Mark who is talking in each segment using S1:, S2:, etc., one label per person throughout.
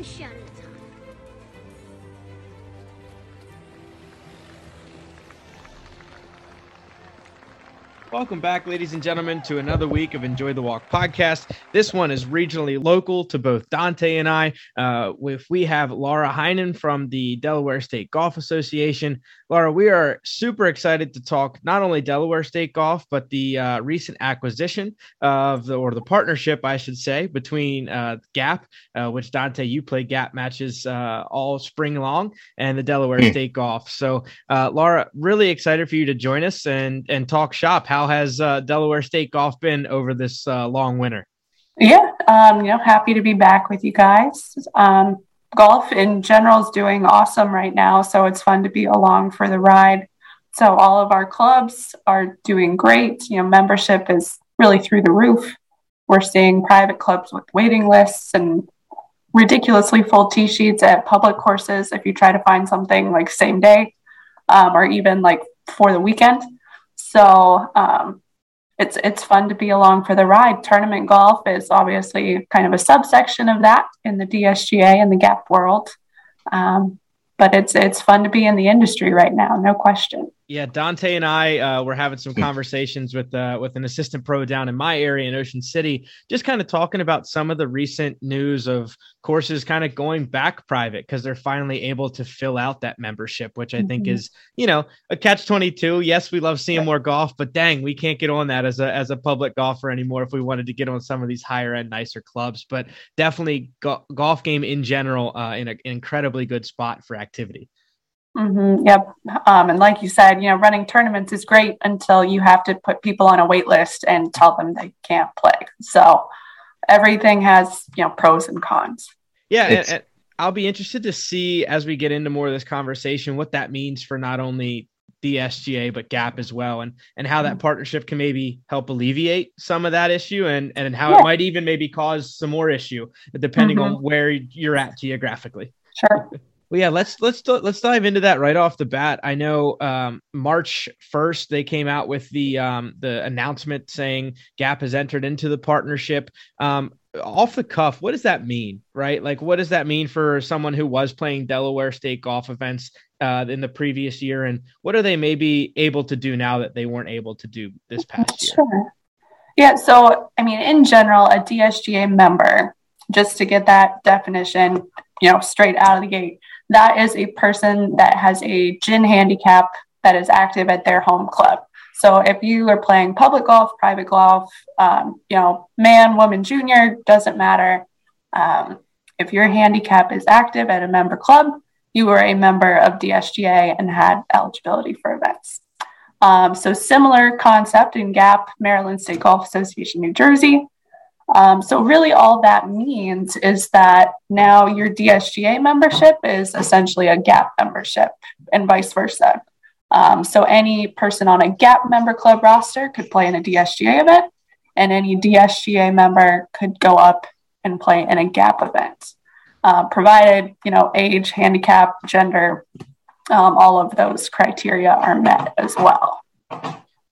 S1: one shot
S2: Welcome back, ladies and gentlemen, to another week of Enjoy the Walk podcast. This one is regionally local to both Dante and I. Uh, if we have Laura Heien from the Delaware State Golf Association. Laura, we are super excited to talk not only Delaware State Golf, but the uh, recent acquisition of the or the partnership, I should say, between uh, Gap, uh, which Dante you play Gap matches uh, all spring long, and the Delaware
S3: Hmm.
S2: State Golf. So, uh, Laura, really excited for you to join us and and talk shop. How has uh, Delaware State Golf been over this uh, long winter?
S4: Yeah, um, you know, happy to be back with you guys. Um, golf in general is doing awesome right now, so it's fun to be along for the ride. So all of our clubs are doing great. You know, membership is really through the roof. We're seeing private clubs with waiting lists and ridiculously full tee sheets at public courses if you try to find something like same day um, or even like for the weekend. So um, it's it's fun to be along for the ride. Tournament golf is obviously kind of a subsection of that in the DSGA and the Gap world, um, but it's it's fun to be in the industry right now, no question.
S2: Yeah, Dante and I uh, were having some conversations with uh, with an assistant pro down in my area in Ocean City, just kind of talking about some of the recent news of courses kind of going back private because they're finally able to fill out that membership, which I think
S4: Mhm.
S2: is you know a catch twenty two. Yes, we love seeing more golf, but dang, we can't get on that as a as a public golfer anymore if we wanted to get on some of these higher end, nicer clubs. But definitely, go- golf game in general uh, in an incredibly good spot for activity.
S4: Hmm yep, um, and like you said, you know, running tournaments is great until you have to put people on a wait list and tell them they can't play. So everything has you know pros and cons.
S2: Yeah, and, and I'll be interested to see as we get into more of this conversation what that means for not only the SGA but Gap as well, and and how that partnership can maybe help alleviate some of that issue, and and how
S4: Yeah.
S2: it might even maybe cause some more issue depending on where you're at geographically.
S4: Sure.
S2: Well, yeah, let's let's let's dive into that right off the bat. I know um, March first they came out with the um, the announcement saying Gap has entered into the partnership. Um, off the cuff, what does that mean, right? Like, what does that mean for someone who was playing Delaware State golf events uh, in the previous year, and what are they maybe able to do now that they weren't able to do this past year?
S4: Sure. Yeah. So, I mean, in general, a DSGA member, just to get that definition, you know, straight out of the gate, that is a person that has a GHIN handicap that is active at their home club. So, if you are playing public golf, private golf, um, you know, man, woman, junior, doesn't matter. Um, if your handicap is active at a member club, you are a member of DSGA and had eligibility for events. Um, so similar concept in GAP, Maryland State Golf Association, New Jersey. Um, so really all that means is that now your DSGA membership is essentially a GAP membership and vice versa. Um, so any person on a GAP member club roster could play in a DSGA event and any DSGA member could go up and play in a GAP event. Uh, provided, you know, age, handicap, gender, um, all of those criteria are met as well.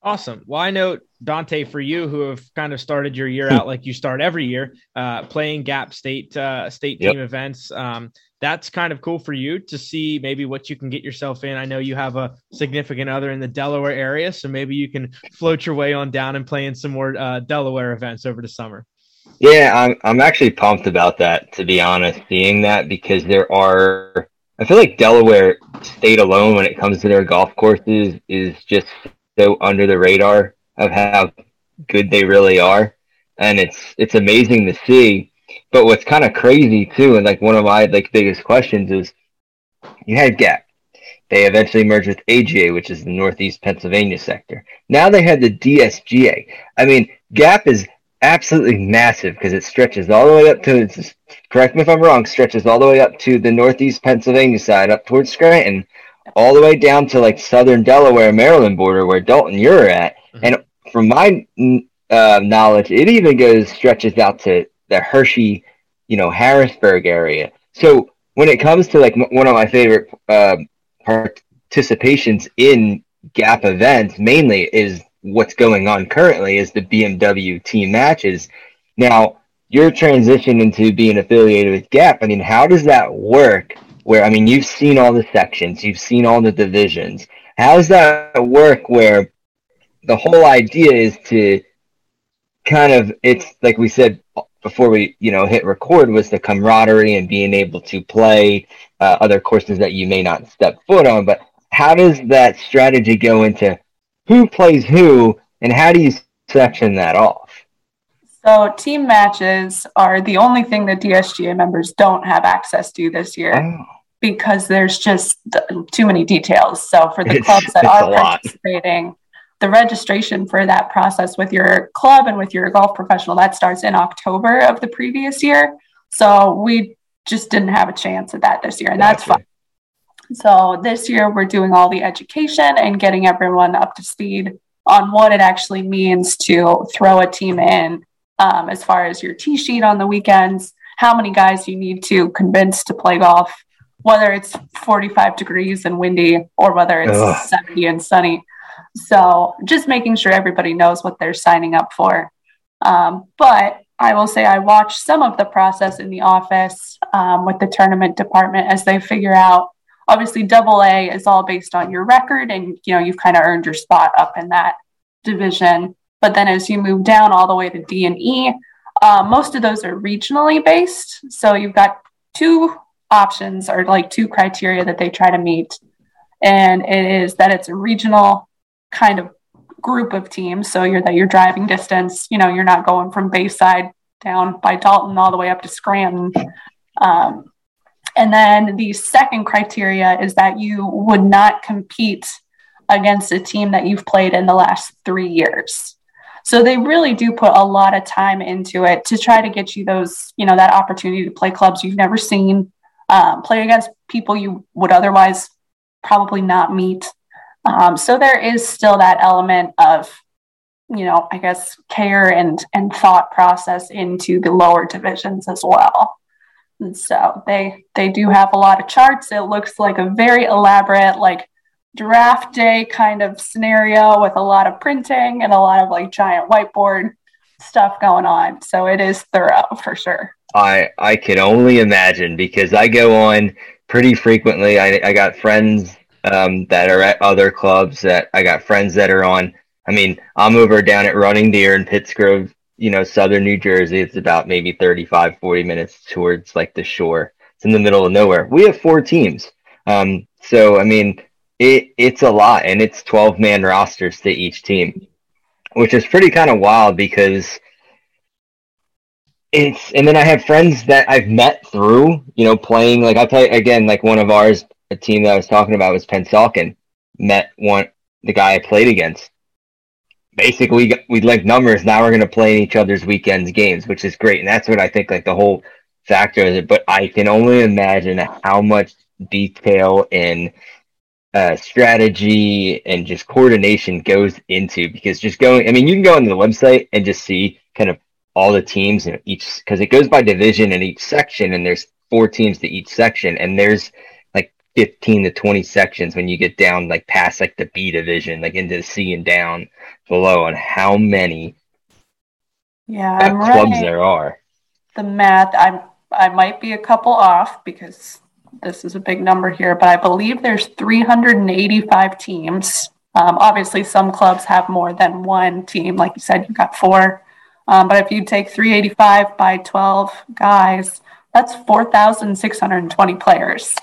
S2: Awesome. I know Dante, for you who have kind of started your year out like you start every year, uh, playing Gap State uh, state
S3: Yep.
S2: team events. Um, that's kind of cool for you to see maybe what you can get yourself in. I know you have a significant other in the Delaware area, so maybe you can float your way on down and play in some more uh, Delaware events over the summer.
S3: Yeah, I'm I'm actually pumped about that to be honest, seeing that because there are I feel like Delaware state alone when it comes to their golf courses is just so under the radar of how good they really are. And it's it's amazing to see. But what's kind of crazy too, and like one of my like biggest questions is you had Gap. They eventually merged with AGA, which is the Northeast Pennsylvania sector. Now they had the DSGA. I mean, Gap is absolutely massive because it stretches all the way up to correct me if I'm wrong, stretches all the way up to the northeast Pennsylvania side, up towards Scranton, all the way down to like southern Delaware, Maryland border where Dalton you're at.
S2: Mhm.
S3: And from my uh, knowledge, it even goes stretches out to the Hershey, you know, Harrisburg area. So when it comes to like m- one of my favorite uh, participations in Gap events, mainly is what's going on currently is the BMW team matches. Now, your transition into being affiliated with Gap, I mean, how does that work? Where, I mean, you've seen all the sections, you've seen all the divisions. How does that work where the whole idea is to kind of, it's like we said before we, you know, hit record was the camaraderie and being able to play uh, other courses that you may not step foot on. But how does that strategy go into who plays who and how do you section that off?
S4: So team matches are the only thing that DSGA members don't have access to this year oh. because there's just too many details. So for the it's, clubs that are participating, the registration for that process with your club and with your golf professional that starts in October of the previous year. So we just didn't have a chance at that this year, and that's fine. So this year we're doing all the education and getting everyone up to speed on what it actually means to throw a team in um, as far as your tee sheet on the weekends, how many guys you need to convince to play golf, whether it's 45 degrees and windy or whether it's Ugh. 70 and sunny. So just making sure everybody knows what they're signing up for. Um, but I will say I watch some of the process in the office um, with the tournament department as they figure out. Obviously, double A is all based on your record, and you know you've kind of earned your spot up in that division. But then as you move down all the way to D and E, uh, most of those are regionally based. So you've got two options or like two criteria that they try to meet. And it is that it's a regional kind of group of teams. So you're that you're driving distance, you know, you're not going from Bayside down by Dalton all the way up to Scranton. Um, and then the second criteria is that you would not compete against a team that you've played in the last three years. So they really do put a lot of time into it to try to get you those, you know, that opportunity to play clubs you've never seen, um, play against people you would otherwise probably not meet. Um, so there is still that element of, you know, I guess care and and thought process into the lower divisions as well. And so they they do have a lot of charts. It looks like a very elaborate, like draft day kind of scenario with a lot of printing and a lot of like giant whiteboard stuff going on. So it is thorough for sure.
S3: I I can only imagine because I go on pretty frequently. I I got friends um, that are at other clubs that I got friends that are on. I mean, I'm over down at Running Deer in Pittsgrove, you know, southern New Jersey. It's about maybe 35, 40 minutes towards like the shore. It's in the middle of nowhere. We have four teams. Um, so I mean, it it's a lot, and it's twelve man rosters to each team, which is pretty kind of wild because it's. And then I have friends that I've met through, you know, playing. Like tell you again, like one of ours, a team that I was talking about was Pennsauken. Met one the guy I played against. Basically, we linked numbers. Now we're going to play in each other's weekends games, which is great, and that's what I think. Like the whole factor of it. But I can only imagine how much detail and uh, strategy and just coordination goes into because just going, I mean, you can go on the website and just see kind of all the teams and each because it goes by division in each section, and there's four teams to each section, and there's 15 to 20 sections when you get down like past like the B division, like into the C and down below, on how many
S4: yeah
S3: clubs there are.
S4: The math, I'm I might be a couple off because this is a big number here, but I believe there's 385 teams. Um, obviously, some clubs have more than one team. Like you said, you've got four. Um, but if you take 385 by 12 guys, that's 4,620 players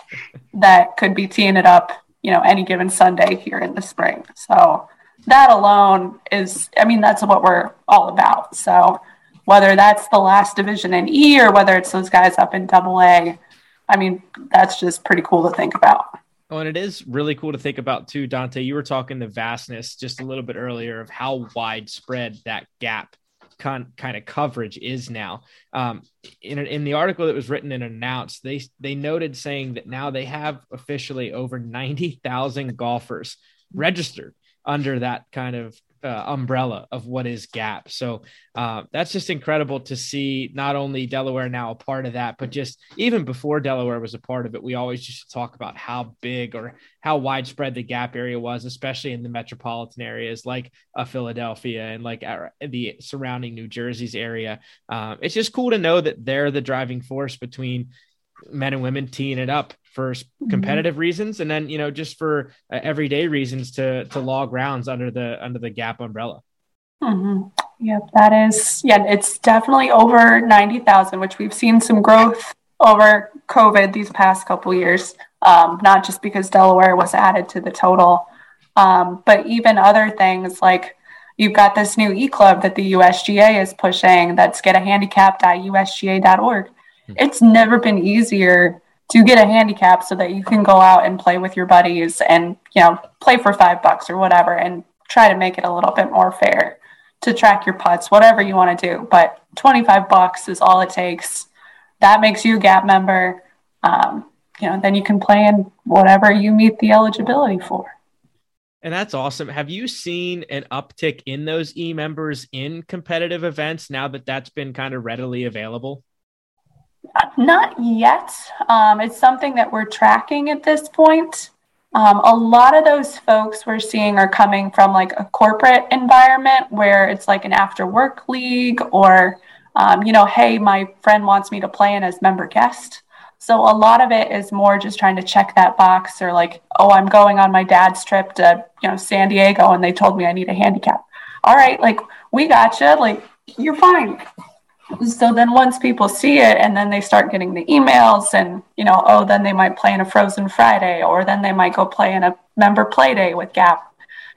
S4: that could be teeing it up, you know, any given Sunday here in the spring. So that alone is, I mean, that's what we're all about. So whether that's the last division in E or whether it's those guys up in double A, I mean, that's just pretty cool to think about.
S2: Oh, and it is really cool to think about too, Dante. You were talking the vastness just a little bit earlier of how widespread that gap con- kind of coverage is now. Um, in, in the article that was written and announced, they they noted saying that now they have officially over ninety thousand golfers registered under that kind of uh, umbrella of what is gap. So uh, that's just incredible to see not only delaware now a part of that but just even before delaware was a part of it we always used to talk about how big or how widespread the gap area was especially in the metropolitan areas like uh, philadelphia and like our, the surrounding new jersey's area. Um, it's just cool to know that they're the driving force between men and women teeing it up for mm-hmm. competitive mm-hmm. reasons and then you know just for uh, everyday reasons to to log rounds under the under the gap umbrella
S4: mm-hmm. yep that is yeah it's definitely over 90000 which we've seen some growth over covid these past couple years um, not just because delaware was added to the total um, but even other things like you've got this new e-club that the usga is pushing that's getahandicap.usga.org mm-hmm. it's never been easier to get a handicap so that you can go out and play with your buddies and you know play for five bucks or whatever and try to make it a little bit more fair to track your putts whatever you want to do. But 25 bucks is all it takes. That makes you a gap member. Um, you know then you can play in whatever you meet the eligibility for.
S2: And that's awesome. Have you seen an uptick in those e-members in competitive events now that that's been kind of readily available
S4: not yet. Um, it's something that we're tracking at this point. Um, a lot of those folks we're seeing are coming from like a corporate environment where it's like an after work league or, um, you know, hey, my friend wants me to play in as member guest. So a lot of it is more just trying to check that box or like, oh, I'm going on my dad's trip to, you know, San Diego and they told me I need a handicap. All right, like we got you. Like you're fine so then once people see it and then they start getting the emails and you know oh then they might play in a frozen friday or then they might go play in a member play day with gap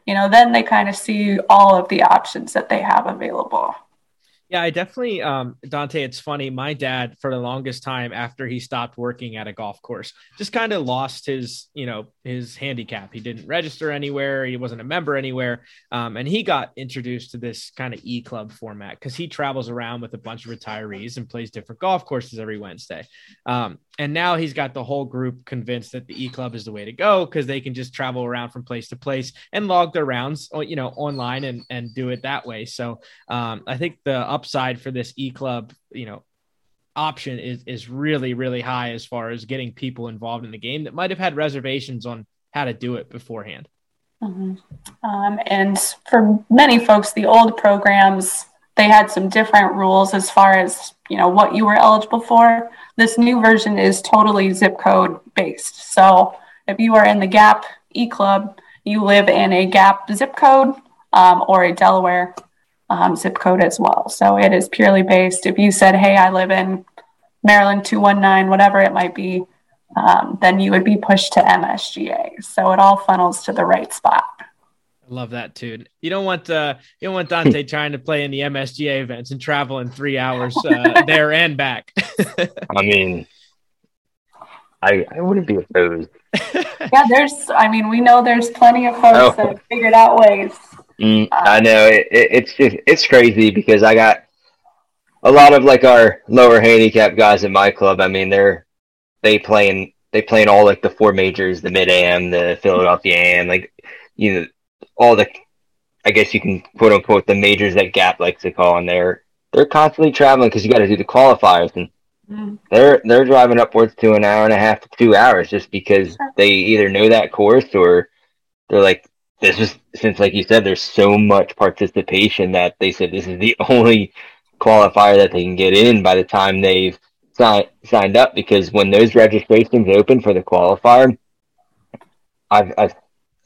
S4: you know then they kind of see all of the options that they have available
S2: yeah, I definitely, um, Dante. It's funny. My dad, for the longest time after he stopped working at a golf course, just kind of lost his, you know, his handicap. He didn't register anywhere. He wasn't a member anywhere. Um, and he got introduced to this kind of e club format because he travels around with a bunch of retirees and plays different golf courses every Wednesday. Um, and now he's got the whole group convinced that the e club is the way to go because they can just travel around from place to place and log their rounds, you know, online and and do it that way. So um, I think the upside for this e club, you know, option is is really really high as far as getting people involved in the game that might have had reservations on how to do it beforehand.
S4: Mm-hmm. Um, and for many folks, the old programs they had some different rules as far as you know what you were eligible for. This new version is totally zip code based. So if you are in the Gap E Club, you live in a Gap zip code um, or a Delaware um, zip code as well. So it is purely based. If you said, "Hey, I live in Maryland 219," whatever it might be, um, then you would be pushed to MSGA. So it all funnels to the right spot.
S2: I love that too. You don't want uh, you don't want Dante trying to play in the MSGA events and travel in three hours uh, there and back.
S3: I mean, I I wouldn't be opposed.
S4: yeah, there's. I mean, we know there's plenty of folks oh. that figured out ways.
S3: Mm, um, I know it, it, it's just it's crazy because I got a lot of like our lower handicap guys in my club. I mean, they're they playing they playing all like the four majors, the mid am, the Philadelphia am, like you know all the I guess you can quote unquote the majors that Gap likes to call, and they're they're constantly traveling because you got to do the qualifiers, and mm. they're they're driving upwards to an hour and a half to two hours just because they either know that course or they're like this is since like you said there's so much participation that they said this is the only qualifier that they can get in by the time they've signed signed up because when those registrations open for the qualifier I've I've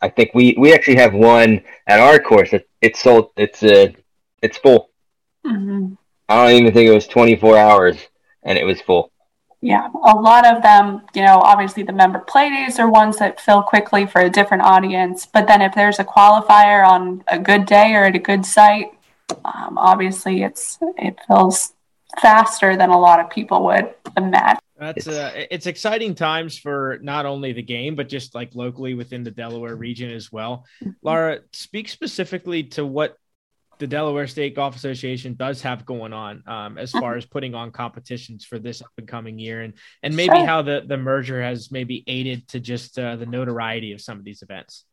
S3: I think we we actually have one at our course. It, it's sold. It's uh, it's full. Mm-hmm. I don't even think it was 24 hours, and it was full.
S4: Yeah, a lot of them, you know, obviously the member play days are ones that fill quickly for a different audience. But then if there's a qualifier on a good day or at a good site, um, obviously it's it fills faster than a lot of people would imagine.
S2: That's uh, it's exciting times for not only the game but just like locally within the Delaware region as well. Mm-hmm. Laura, speak specifically to what the Delaware State Golf Association does have going on um, as far as putting on competitions for this up and coming year, and and maybe sure. how the the merger has maybe aided to just uh, the notoriety of some of these events.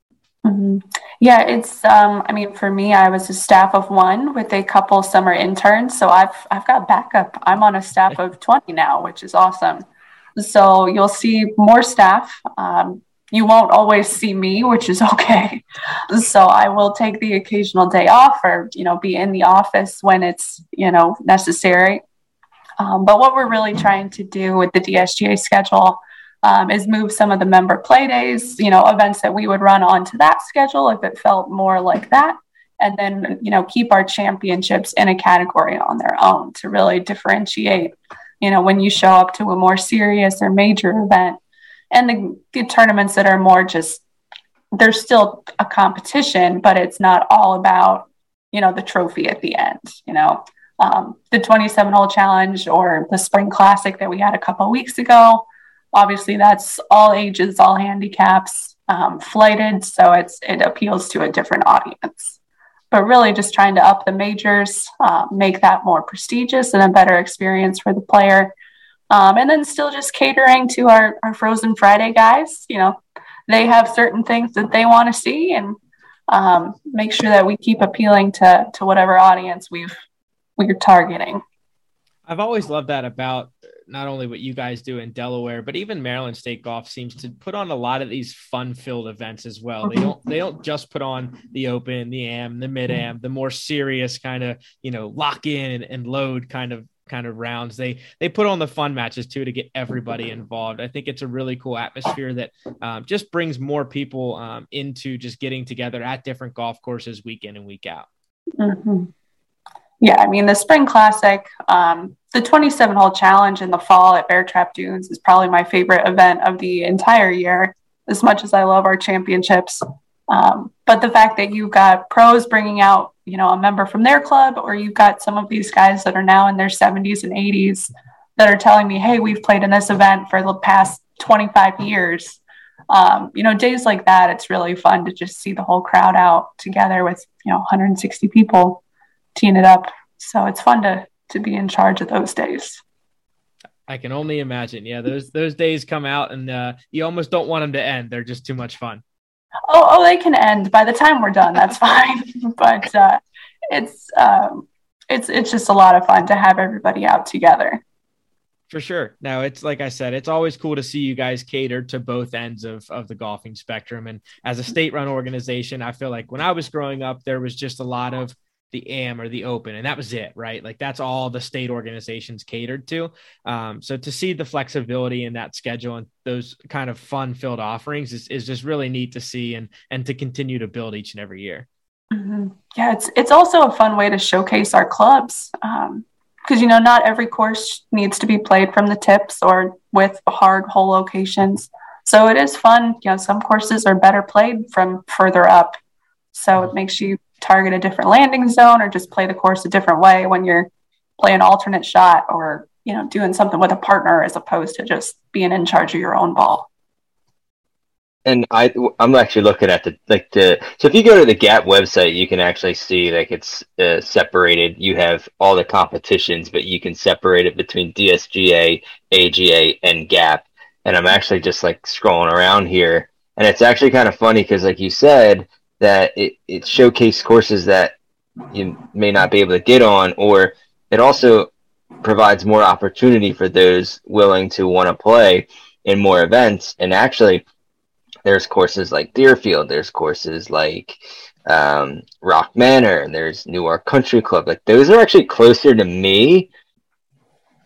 S4: Mm-hmm. Yeah, it's. Um, I mean, for me, I was a staff of one with a couple summer interns, so I've I've got backup. I'm on a staff of twenty now, which is awesome. So you'll see more staff. Um, you won't always see me, which is okay. So I will take the occasional day off, or you know, be in the office when it's you know necessary. Um, but what we're really trying to do with the DSGA schedule um, is move some of the member play days, you know, events that we would run onto that schedule if it felt more like that. And then, you know, keep our championships in a category on their own to really differentiate, you know, when you show up to a more serious or major event and the, the tournaments that are more just, there's still a competition, but it's not all about, you know, the trophy at the end, you know. Um, the 27 hole challenge or the spring classic that we had a couple weeks ago obviously that's all ages, all handicaps, um, flighted, so it's it appeals to a different audience. But really, just trying to up the majors, uh, make that more prestigious and a better experience for the player, um, and then still just catering to our our Frozen Friday guys. You know, they have certain things that they want to see, and um, make sure that we keep appealing to to whatever audience we've we're targeting.
S2: I've always loved that about not only what you guys do in Delaware, but even Maryland State Golf seems to put on a lot of these fun-filled events as well. They don't they don't just put on the Open, the Am, the Mid Am, the more serious kind of you know lock in and load kind of kind of rounds. They they put on the fun matches too to get everybody involved. I think it's a really cool atmosphere that um, just brings more people um, into just getting together at different golf courses week in and week out.
S4: Mm-hmm. Yeah, I mean the Spring Classic, um, the 27 hole challenge in the fall at Bear Trap Dunes is probably my favorite event of the entire year. As much as I love our championships, um, but the fact that you've got pros bringing out, you know, a member from their club, or you've got some of these guys that are now in their 70s and 80s that are telling me, "Hey, we've played in this event for the past 25 years." Um, you know, days like that, it's really fun to just see the whole crowd out together with you know 160 people teeing it up. So it's fun to to be in charge of those days.
S2: I can only imagine. Yeah, those those days come out, and uh, you almost don't want them to end. They're just too much fun.
S4: Oh, oh, they can end by the time we're done. That's fine. but uh, it's um, it's it's just a lot of fun to have everybody out together.
S2: For sure. Now it's like I said, it's always cool to see you guys cater to both ends of, of the golfing spectrum. And as a state run organization, I feel like when I was growing up, there was just a lot of the am or the open and that was it right? Like that's all the state organizations catered to. Um, so to see the flexibility in that schedule and those kind of fun filled offerings is, is just really neat to see and and to continue to build each and every year.
S4: Mm-hmm. yeah it's it's also a fun way to showcase our clubs because um, you know not every course needs to be played from the tips or with hard hole locations. So it is fun. You know some courses are better played from further up. So it makes you target a different landing zone or just play the course a different way when you're playing alternate shot or you know doing something with a partner as opposed to just being in charge of your own ball
S3: and I I'm actually looking at the like the so if you go to the Gap website, you can actually see like it's uh, separated. You have all the competitions, but you can separate it between DSGA, AGA, and Gap. And I'm actually just like scrolling around here, and it's actually kind of funny because, like you said, that it, it showcased courses that you may not be able to get on, or it also provides more opportunity for those willing to want to play in more events. And actually, there's courses like Deerfield, there's courses like um, Rock Manor, and there's Newark Country Club. Like those are actually closer to me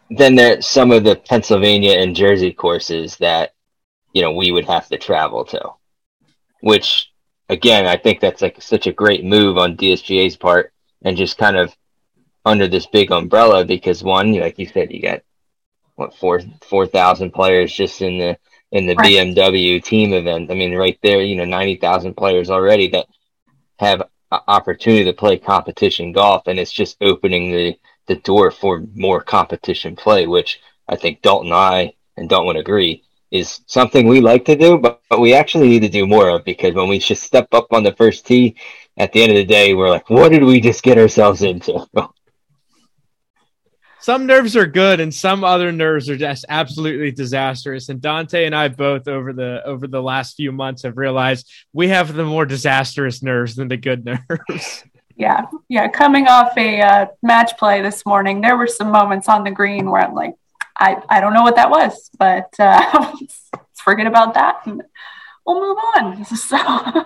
S3: than there some of the Pennsylvania and Jersey courses that you know we would have to travel to, which again, I think that's like such a great move on DSGA's part and just kind of under this big umbrella because one, like you said, you got what four four thousand players just in the in the right. BMW team event. I mean, right there, you know, ninety thousand players already that have opportunity to play competition golf, and it's just opening the the door for more competition play, which I think Dalton and I and Dalton would agree is something we like to do, but, but we actually need to do more of because when we just step up on the first tee, at the end of the day, we're like, what did we just get ourselves into?
S2: some nerves are good and some other nerves are just absolutely disastrous. And dante and i both over the over the last few months have realized we have the more disastrous nerves than the good nerves.
S4: Yeah. Yeah. Coming off a uh, match play this morning there were some moments on the green where i'm like i i don't know what that was but uh let's forget about that and we'll move on so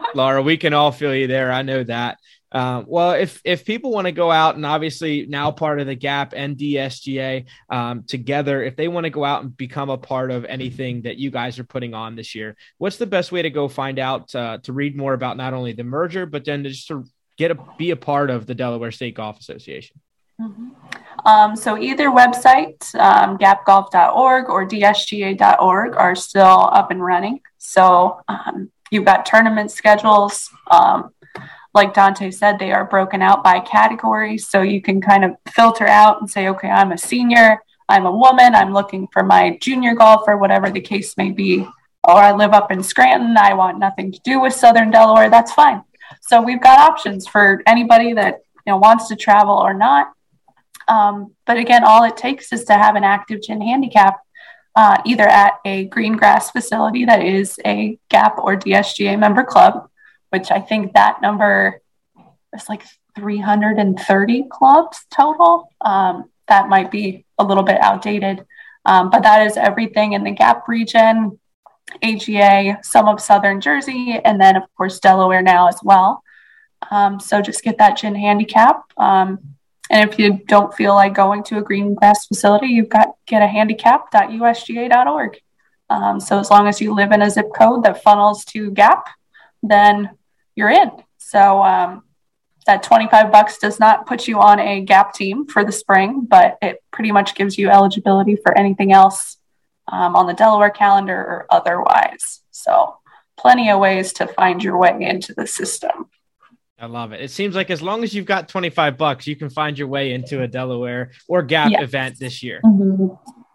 S2: laura we can all feel you there i know that uh, well, if if people want to go out and obviously now part of the Gap and DSGA um, together, if they want to go out and become a part of anything that you guys are putting on this year, what's the best way to go find out uh, to read more about not only the merger but then just to get a be a part of the Delaware State Golf Association?
S4: Mm-hmm. Um, so either website, um, gapgolf.org or dsga.org, are still up and running. So um, you've got tournament schedules um, like Dante said, they are broken out by category. So you can kind of filter out and say, okay, I'm a senior, I'm a woman, I'm looking for my junior golfer, whatever the case may be. Or I live up in Scranton, I want nothing to do with Southern Delaware, that's fine. So we've got options for anybody that you know wants to travel or not. Um, but again, all it takes is to have an active GHIN handicap uh, either at a green grass facility that is a GAP or DSGA member club, which I think that number is like 330 clubs total. Um, that might be a little bit outdated, um, but that is everything in the Gap region, AGA, some of Southern Jersey, and then, of course, Delaware now as well. Um, so just get that GHIN handicap. Um, and if you don't feel like going to a green grass facility, you've got get a handicap.usga.org. Um, so as long as you live in a zip code that funnels to Gap, then you're in. So um, that 25 bucks does not put you on a gap team for the spring, but it pretty much gives you eligibility for anything else um, on the Delaware calendar or otherwise. So plenty of ways to find your way into the system.
S2: I love it. It seems like as long as you've got 25 bucks, you can find your way into a Delaware or Gap yes. event this year.
S4: Mm-hmm.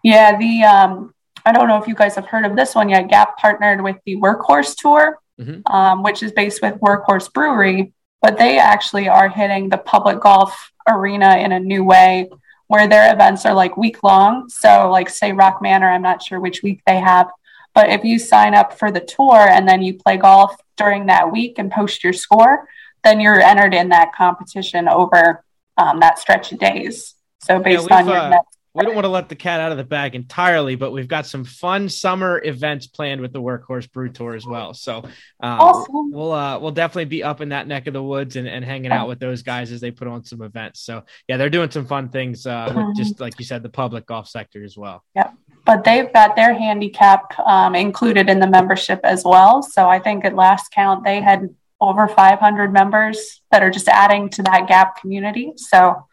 S4: Yeah, the um, I don't know if you guys have heard of this one yet. Gap partnered with the Workhorse Tour, mm-hmm. um, which is based with Workhorse Brewery, but they actually are hitting the public golf arena in a new way where their events are like week long. So, like, say Rock Manor, I'm not sure which week they have, but if you sign up for the tour and then you play golf during that week and post your score, then you're entered in that competition over um, that stretch of days. So, based yeah, on your uh,
S2: we don't want to let the cat out of the bag entirely, but we've got some fun summer events planned with the Workhorse Brew Tour as well. So um, awesome. we'll uh, we'll definitely be up in that neck of the woods and, and hanging out with those guys as they put on some events. So yeah, they're doing some fun things uh, with mm-hmm. just like you said, the public golf sector as well.
S4: Yep. But they've got their handicap um, included in the membership as well. So I think at last count they had over 500 members that are just adding to that gap community. So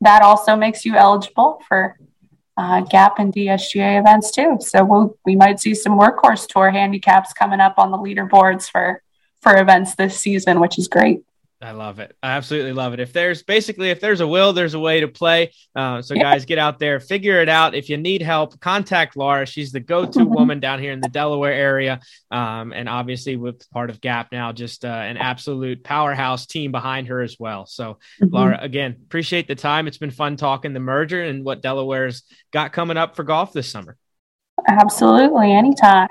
S4: that also makes you eligible for uh, GAP and DSGA events too. So we'll, we might see some workhorse tour handicaps coming up on the leaderboards for for events this season, which is great.
S2: I love it. I absolutely love it. If there's basically if there's a will, there's a way to play. Uh, so guys, get out there, figure it out. If you need help, contact Laura. She's the go-to mm-hmm. woman down here in the Delaware area, um, and obviously with part of Gap now, just uh, an absolute powerhouse team behind her as well. So mm-hmm. Laura, again, appreciate the time. It's been fun talking the merger and what Delaware's got coming up for golf this summer.
S4: Absolutely, anytime.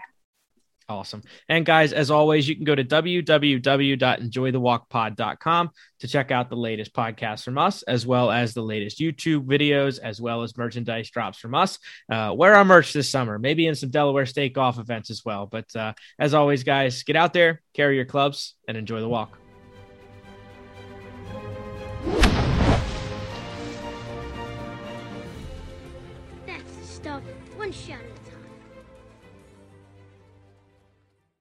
S2: Awesome. And guys, as always, you can go to www.enjoythewalkpod.com to check out the latest podcasts from us, as well as the latest YouTube videos, as well as merchandise drops from us. Uh, wear our merch this summer, maybe in some Delaware State golf events as well. But uh, as always, guys, get out there, carry your clubs, and enjoy the walk.
S1: That's the stuff. One shot.